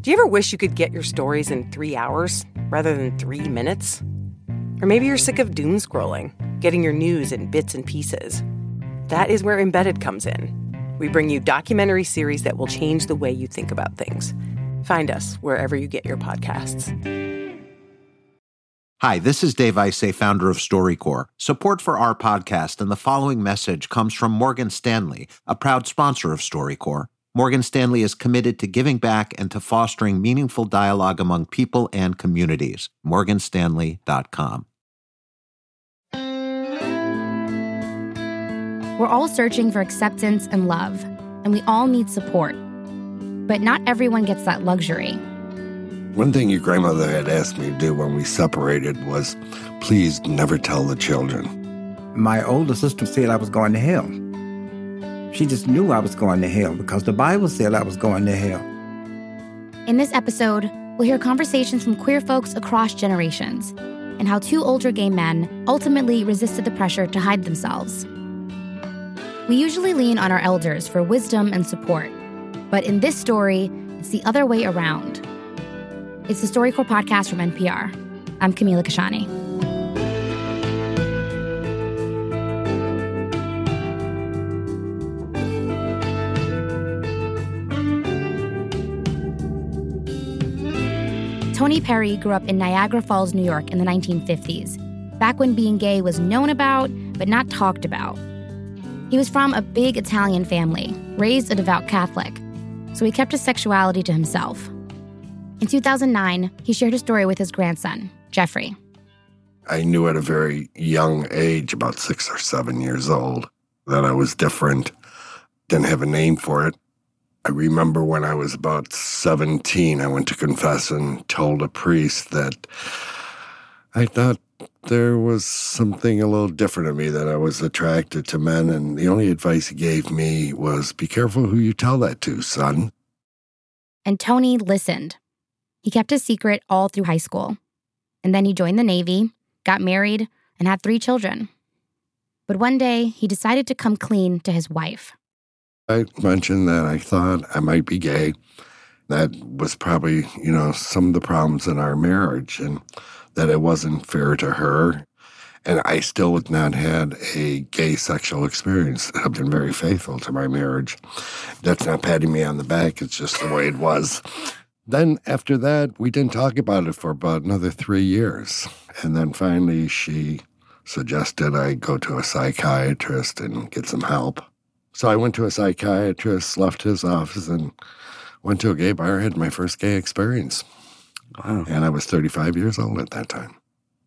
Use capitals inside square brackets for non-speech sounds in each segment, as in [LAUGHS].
Do you ever wish you could get your stories in three hours rather than three minutes? Or maybe you're sick of doom scrolling, getting your news in bits and pieces. That is where Embedded comes in. We bring you documentary series that will change the way you think about things. Find us wherever you get your podcasts. Hi, this is Dave Isay, founder of StoryCorps. Support for our podcast and the following message comes from Morgan Stanley, a proud sponsor of StoryCorps. Morgan Stanley is committed to giving back and to fostering meaningful dialogue among people and communities. MorganStanley.com. We're all searching for acceptance and love, and we all need support. But not everyone gets that luxury. One thing your grandmother had asked me to do when we separated was please never tell the children. My older sister said I was going to hell. She just knew I was going to hell because the Bible said I was going to hell. In this episode, we'll hear conversations from queer folks across generations and how two older gay men ultimately resisted the pressure to hide themselves. We usually lean on our elders for wisdom and support, but in this story, it's the other way around. It's the StoryCorps podcast from NPR. I'm Camila Kashani. Tony Perry grew up in Niagara Falls, New York in the 1950s, back when being gay was known about but not talked about. He was from a big Italian family, raised a devout Catholic, so he kept his sexuality to himself. In 2009, he shared his story with his grandson, Jeffrey. I knew at a very young age, about six or seven years old, that I was different, didn't have a name for it. I remember when I was about 17, I went to confess and told a priest that I thought there was something a little different in me that I was attracted to men. And the only advice he gave me was be careful who you tell that to, son. And Tony listened. He kept his secret all through high school. And then he joined the Navy, got married, and had three children. But one day, he decided to come clean to his wife. I mentioned that I thought I might be gay. That was probably, you know, some of the problems in our marriage and that it wasn't fair to her. And I still had not had a gay sexual experience. I've been very faithful to my marriage. That's not patting me on the back, it's just the way it was. Then after that, we didn't talk about it for about another three years. And then finally, she suggested I go to a psychiatrist and get some help. So I went to a psychiatrist, left his office, and went to a gay bar, had my first gay experience. Wow. And I was 35 years old at that time.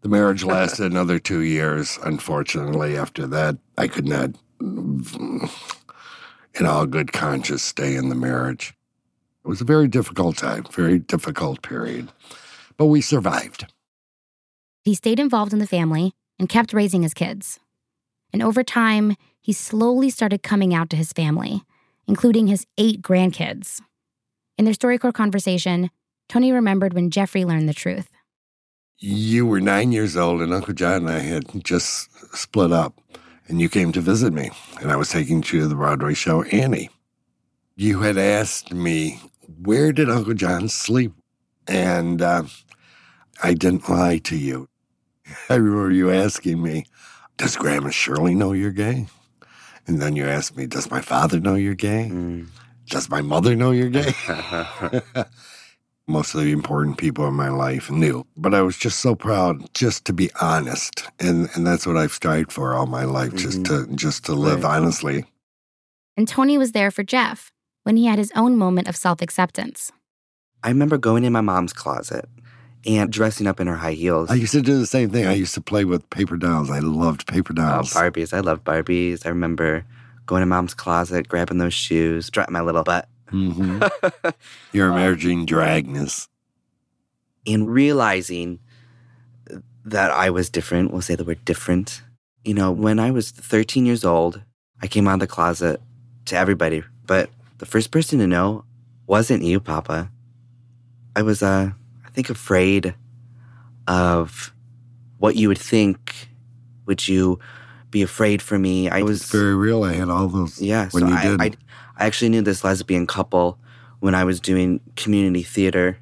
The marriage lasted another two years. Unfortunately, after that, I could not, in all good conscience, stay in the marriage. It was a very difficult time, very difficult period, but we survived. He stayed involved in the family and kept raising his kids. And over time, he slowly started coming out to his family, including his eight grandkids. In their StoryCorps conversation, Tony remembered when Jeffrey learned the truth. You were nine years old, and Uncle John and I had just split up, and you came to visit me, and I was taking you to the Broadway show Annie. You had asked me, Where did Uncle John sleep? And uh, I didn't lie to you. [LAUGHS] I remember you asking me, Does Grandma Shirley know you're gay? And then you ask me, Does my father know you're gay? Mm. Does my mother know you're gay? [LAUGHS] [LAUGHS] Most of the important people in my life knew. But I was just so proud just to be honest. And and that's what I've strived for all my life, just Mhm. to just to live Right. honestly. And Tony was there for Jeff when he had his own moment of self acceptance. I remember going in my mom's closet and dressing up in her high heels. I used to do the same thing. I used to play with paper dolls. I loved paper Oh, dolls. Barbies. I love Barbies. I remember going to mom's closet, grabbing those shoes, dropping my little butt. [LAUGHS] hmm Your emerging dragness. and realizing that I was different, we'll say the word different. You know, when I was 13 years old, I came out of the closet to everybody, but the first person to know wasn't you, Papa. I was, uh, think, afraid of what you would think. Would you be afraid for me? I was Very real. I had all those. yeah. when so you I, did. I, I actually knew this lesbian couple when I was doing community theater.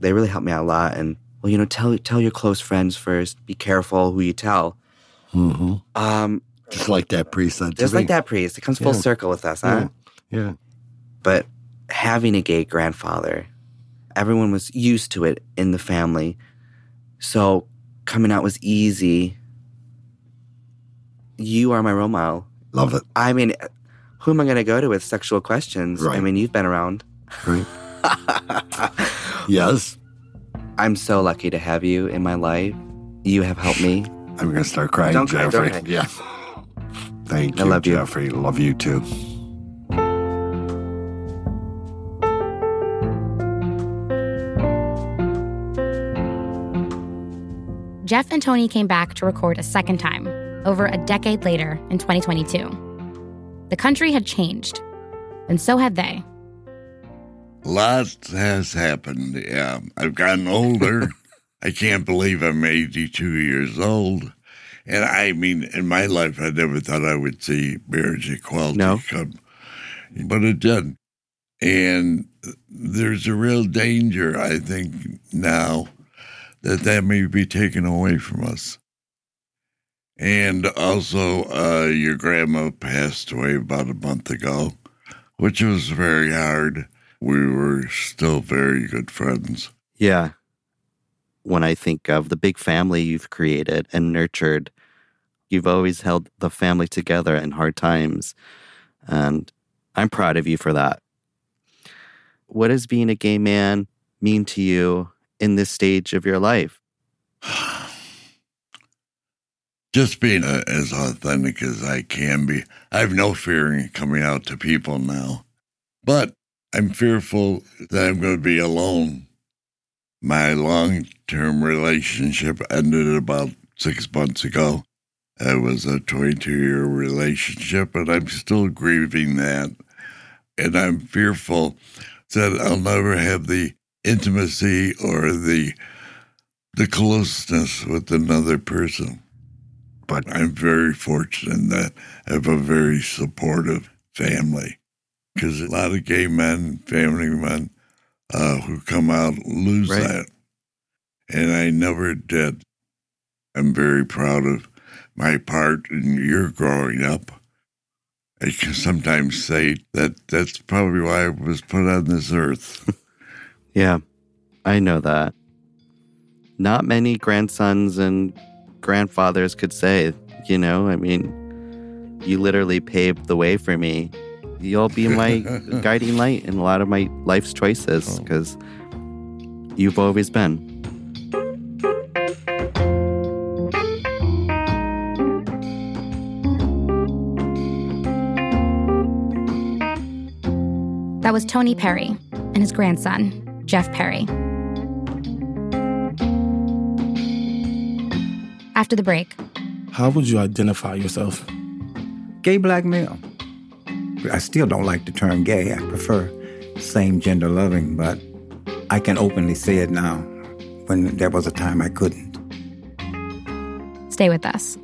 They really helped me out a lot. And well, you know, tell tell your close friends first. Be careful who you tell. Mm-hmm. Um, Just like that priest said just like that priest, it comes full Yeah. circle with us, huh? Yeah. But having a gay grandfather, everyone was used to it in the family. So coming out was easy. You are my role model. Love it. I mean, who am I going to go to with sexual questions? I mean, you've been around. Right. [LAUGHS] yes. I'm so lucky to have you in my life. You have helped me. I'm going to start crying, Don't cry, Jeffrey. don't cry. Yeah. [GASPS] Thank I you, love you. Jeffrey. Love you too. Jeff and Tony came back to record a second time, over a decade later in 2022. The country had changed, and so had they. Lots has happened. Yeah, I've gotten older. [LAUGHS] I can't believe I'm 82 years old. And I mean, in my life, I never thought I would see marriage equality No. come, but it did. And there's a real danger, I think, now that that may be taken away from us. And also, uh, your grandma passed away about a month ago, which was very hard. We were still very good friends. Yeah. When I think of the big family you've created and nurtured, you've always held the family together in hard times. And I'm proud of you for that. What does being a gay man mean to you in this stage of your life? [SIGHS] Just being as authentic as I can be. I have no fear in coming out to people now, but I'm fearful that I'm going to be alone. My long term relationship ended about six months ago. It was a 22 year relationship, and I'm still grieving that. And I'm fearful that I'll never have the intimacy or the the closeness with another person. But I'm very fortunate that I have a very supportive family because a lot of gay men, family men uh, who come out lose Right. that. And I never did. I'm very proud of my part in your growing up. I can sometimes say that that's probably why I was put on this earth. [LAUGHS] Yeah, I know that. Not many grandsons and grandfathers could say, you know, I mean, you literally paved the way for me. You'll be my [LAUGHS] guiding light in a lot of my life's choices Oh. because you've always been. That was Tony Perry and his grandson, Jeff Perry. After the break, How would you identify yourself? Gay black male. I still don't like the term gay. I prefer same gender loving, but I can openly say it now when there was a time I couldn't. stay with us.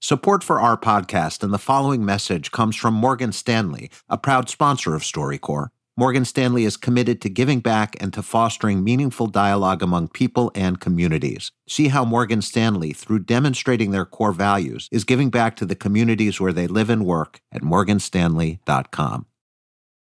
Support for our podcast and the following message comes from Morgan Stanley, a proud sponsor of StoryCorps. Morgan Stanley is committed to giving back and to fostering meaningful dialogue among people and communities. See how Morgan Stanley, through demonstrating their core values, is giving back to the communities where they live and work at morganstanley.com.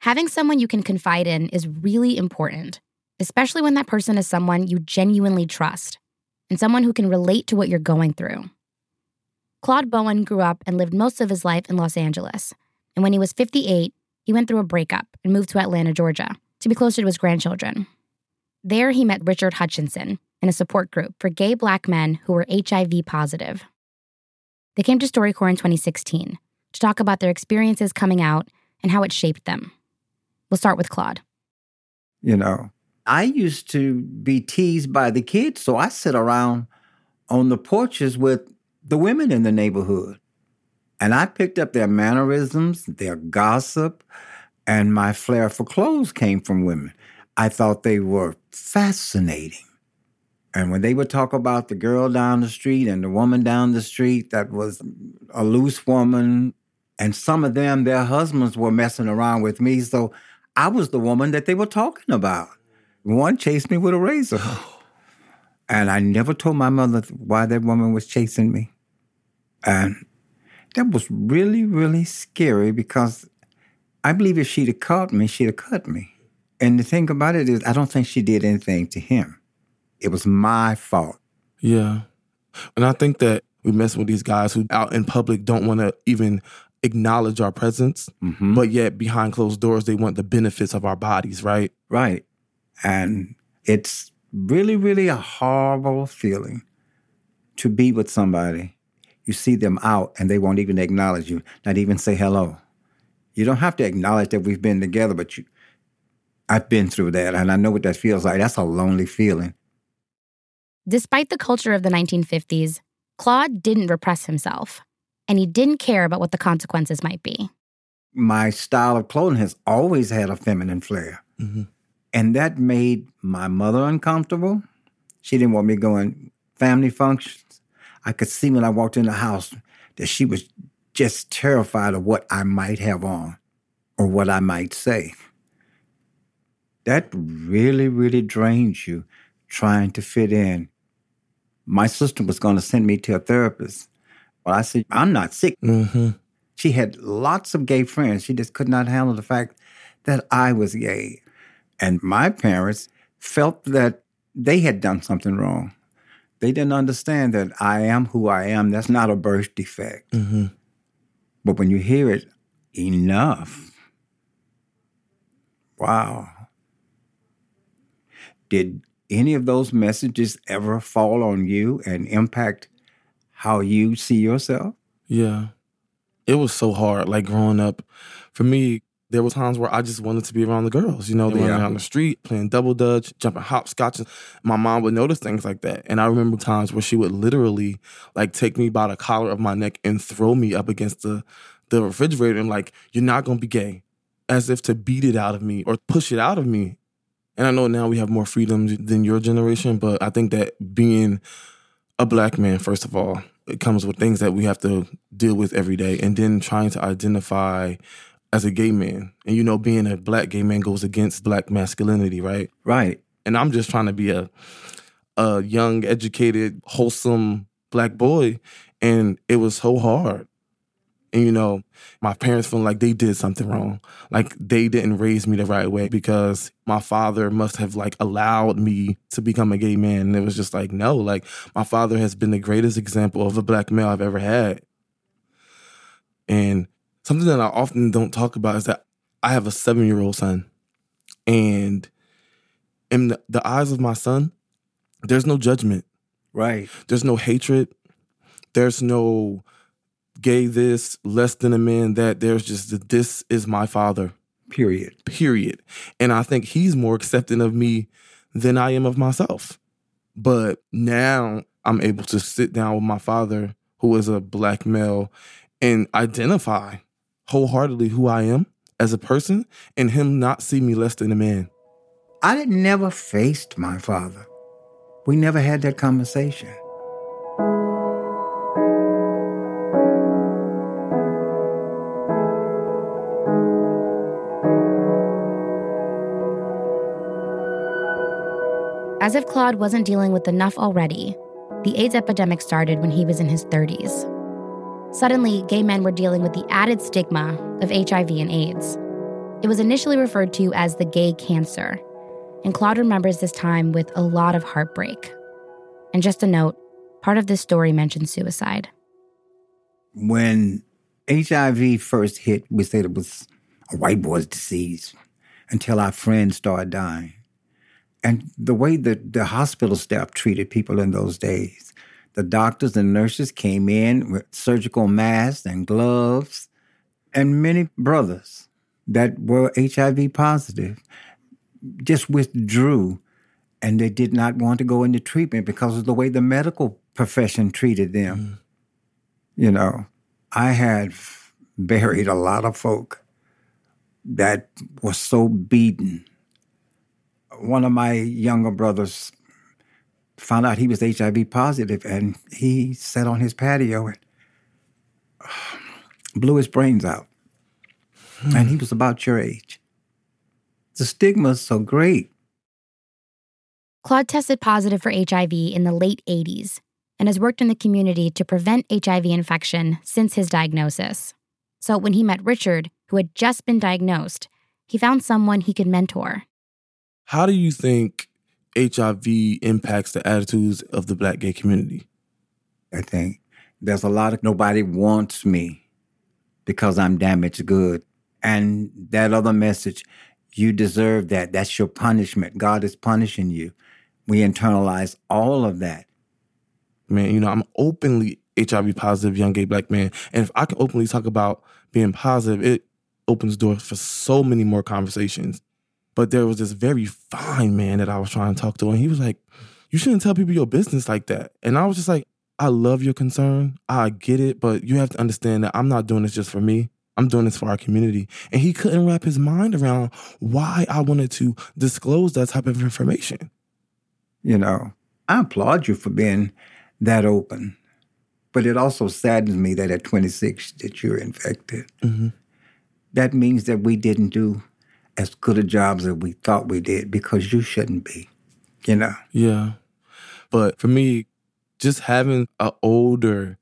Having someone you can confide in is really important, especially when that person is someone you genuinely trust and someone who can relate to what you're going through. Claude Bowen grew up and lived most of his life in Los Angeles. And when he was 58, he went through a breakup and moved to Atlanta, Georgia, to be closer to his grandchildren. There, he met Richard Hutchinson in a support group for gay black men who were HIV positive. They came to StoryCorps in 2016 to talk about their experiences coming out and how it shaped them. We'll start with Claude. You know, I used to be teased by the kids, so I sit around on the porches with the women in the neighborhood. And I picked up their mannerisms, their gossip, and my flair for clothes came from women. I thought they were fascinating. And when they would talk about the girl down the street and the woman down the street that was a loose woman, and some of them, their husbands were messing around with me. So I was the woman that they were talking about. One chased me with a razor. [GASPS] And I never told my mother why that woman was chasing me. And that was really, really scary because I believe if she'd have caught me, she'd have cut me. And the thing about it is, I don't think she did anything to him. It was my fault. Yeah. And I think that we mess with these guys who out in public don't want to even acknowledge our presence, Mhm. but yet behind closed doors, they want the benefits of our bodies, right? Right. And it's really, really a horrible feeling to be with somebody. You see them out and they won't even acknowledge you, not even say hello. You don't have to acknowledge that we've been together, but you, I've been through that and I know what that feels like. That's a lonely feeling. Despite the culture of the 1950s, Claude didn't repress himself, and he didn't care about what the consequences might be. My style of clothing has always had a feminine flair. Mhm. And that made my mother uncomfortable. She didn't want me going family functions. I could see when I walked in the house that she was just terrified of what I might have on or what I might say. That really, really drains you trying to fit in. My sister was going to send me to a therapist. But I said, I'm not sick. Mm-hmm. She had lots of gay friends. She just could not handle the fact that I was gay. And my parents felt that they had done something wrong. They didn't understand that I am who I am. That's not a birth defect. Mm-hmm. But when you hear it enough, wow. Did any of those messages ever fall on you and impact how you see yourself? Yeah. It was so hard, like growing up. For me, there were times where I just wanted to be around the girls, you know, running Yeah. down the street, playing double dutch, jumping hopscotch. My mom would notice things like that. And I remember times where she would literally like take me by the collar of my neck and throw me up against the, the refrigerator and like, you're not gonna be gay. As if to beat it out of me or push it out of me. And I know now we have more freedoms than your generation, but I think that being a black man, first of all, it comes with things that we have to deal with every day. And then trying to identify as a gay man. And you know, being a black gay man goes against black masculinity, right? Right. And I'm just trying to be a a young, educated, wholesome black boy. And it was so hard. And you know, my parents feel like they did something wrong. Like they didn't raise me the right way because my father must have like allowed me to become a gay man. And it was just like, no, like my father has been the greatest example of a black male I've ever had. And something that I often don't talk about is that I have a seven year old son. And in the, the eyes of my son, there's no judgment. Right. There's no hatred. There's no gay this, less than a man that. There's just that this is my father. Period. Period. And I think he's more accepting of me than I am of myself. But now I'm able to sit down with my father, who is a black male, and identify wholeheartedly who I am as a person, and him not see me less than a man. I had never faced my father. We never had that conversation. As if Claude wasn't dealing with enough already, the AIDS epidemic started when he was in his 30s. Suddenly, gay men were dealing with the added stigma of HIV and AIDS. It was initially referred to as the gay cancer, and Claude remembers this time with a lot of heartbreak. And just a note part of this story mentions suicide. When HIV first hit, we said it was a white boy's disease until our friends started dying. And the way that the hospital staff treated people in those days, the doctors and nurses came in with surgical masks and gloves, and many brothers that were HIV positive just withdrew and they did not want to go into treatment because of the way the medical profession treated them. Mm. You know, I had buried a lot of folk that was so beaten. One of my younger brothers found out he was HIV positive, and he sat on his patio and blew his brains out. Hmm. And he was about your age. The stigma is so great. Claude tested positive for HIV in the late 80s and has worked in the community to prevent HIV infection since his diagnosis. So when he met Richard, who had just been diagnosed, he found someone he could mentor. How do you think HIV impacts the attitudes of the black gay community? I think there's a lot of nobody wants me because I'm damaged good. And that other message, you deserve that. That's your punishment. God is punishing you. We internalize all of that. Man, you know, I'm openly HIV positive young gay black man. And if I can openly talk about being positive, it opens doors for so many more conversations. But there was this very fine man that I was trying to talk to, and he was like, You shouldn't tell people your business like that. And I was just like, I love your concern. I get it, but you have to understand that I'm not doing this just for me. I'm doing this for our community. And he couldn't wrap his mind around why I wanted to disclose that type of information. You know, I applaud you for being that open. But it also saddens me that at 26 that you're infected. Mm-hmm. That means that we didn't do as good a job as we thought we did because you shouldn't be, you know? Yeah. But for me, just having an older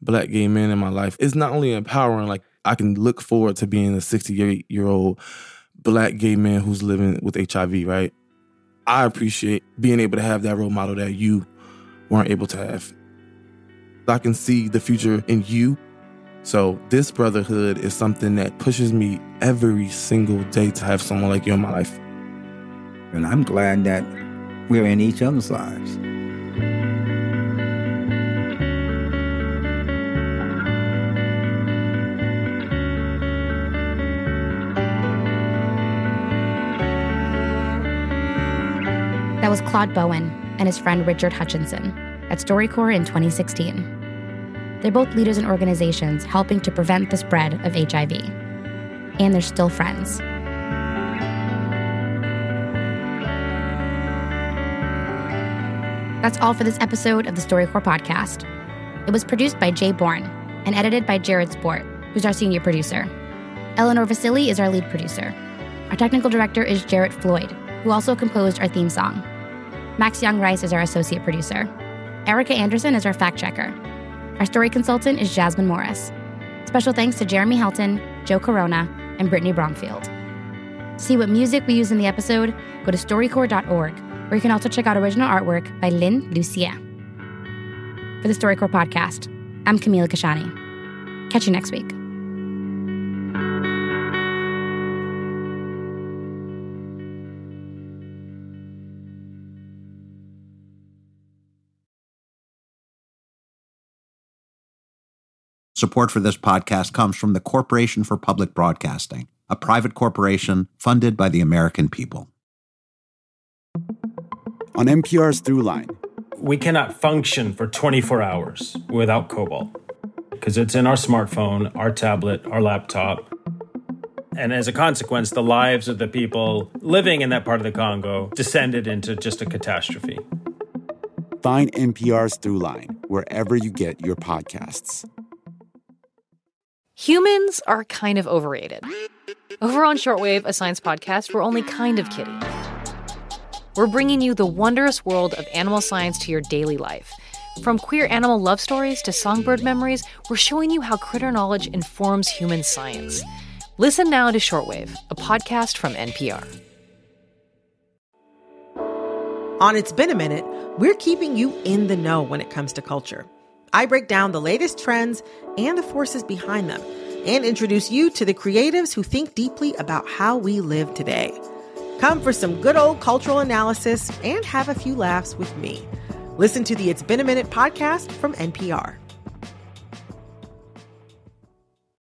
black gay man in my life is not only empowering, like I can look forward to being a 68 year old black gay man who's living with HIV, right? I appreciate being able to have that role model that you weren't able to have. I can see the future in you. So, this brotherhood is something that pushes me every single day to have someone like you in my life. And I'm glad that we're in each other's lives. That was Claude Bowen and his friend Richard Hutchinson at StoryCorps in 2016. They're both leaders in organizations helping to prevent the spread of HIV. And they're still friends. That's all for this episode of the StoryCorps podcast. It was produced by Jay Bourne and edited by Jared Sport, who's our senior producer. Eleanor Vasili is our lead producer. Our technical director is Jarrett Floyd, who also composed our theme song. Max Jungreis is our associate producer. Erica Anderson is our fact checker. Our story consultant is Jasmine Morris. Special thanks to Jeremy Helton, Joe Corona, and Brittany Bromfield. To see what music we use in the episode, go to storycorps.org, where you can also check out original artwork by Lynn Lucia. For the StoryCorps podcast, I'm Camila Kashani. Catch you next week. Support for this podcast comes from the Corporation for Public Broadcasting, a private corporation funded by the American people. On NPR's Throughline, we cannot function for 24 hours without cobalt because it's in our smartphone, our tablet, our laptop. And as a consequence, the lives of the people living in that part of the Congo descended into just a catastrophe. Find NPR's Throughline wherever you get your podcasts. Humans are kind of overrated. Over on Shortwave, a science podcast, we're only kind of kidding. We're bringing you the wondrous world of animal science to your daily life. From queer animal love stories to songbird memories, we're showing you how critter knowledge informs human science. Listen now to Shortwave, a podcast from NPR. On It's Been a Minute, we're keeping you in the know when it comes to culture. I break down the latest trends and the forces behind them and introduce you to the creatives who think deeply about how we live today. Come for some good old cultural analysis and have a few laughs with me. Listen to the It's Been a Minute podcast from NPR.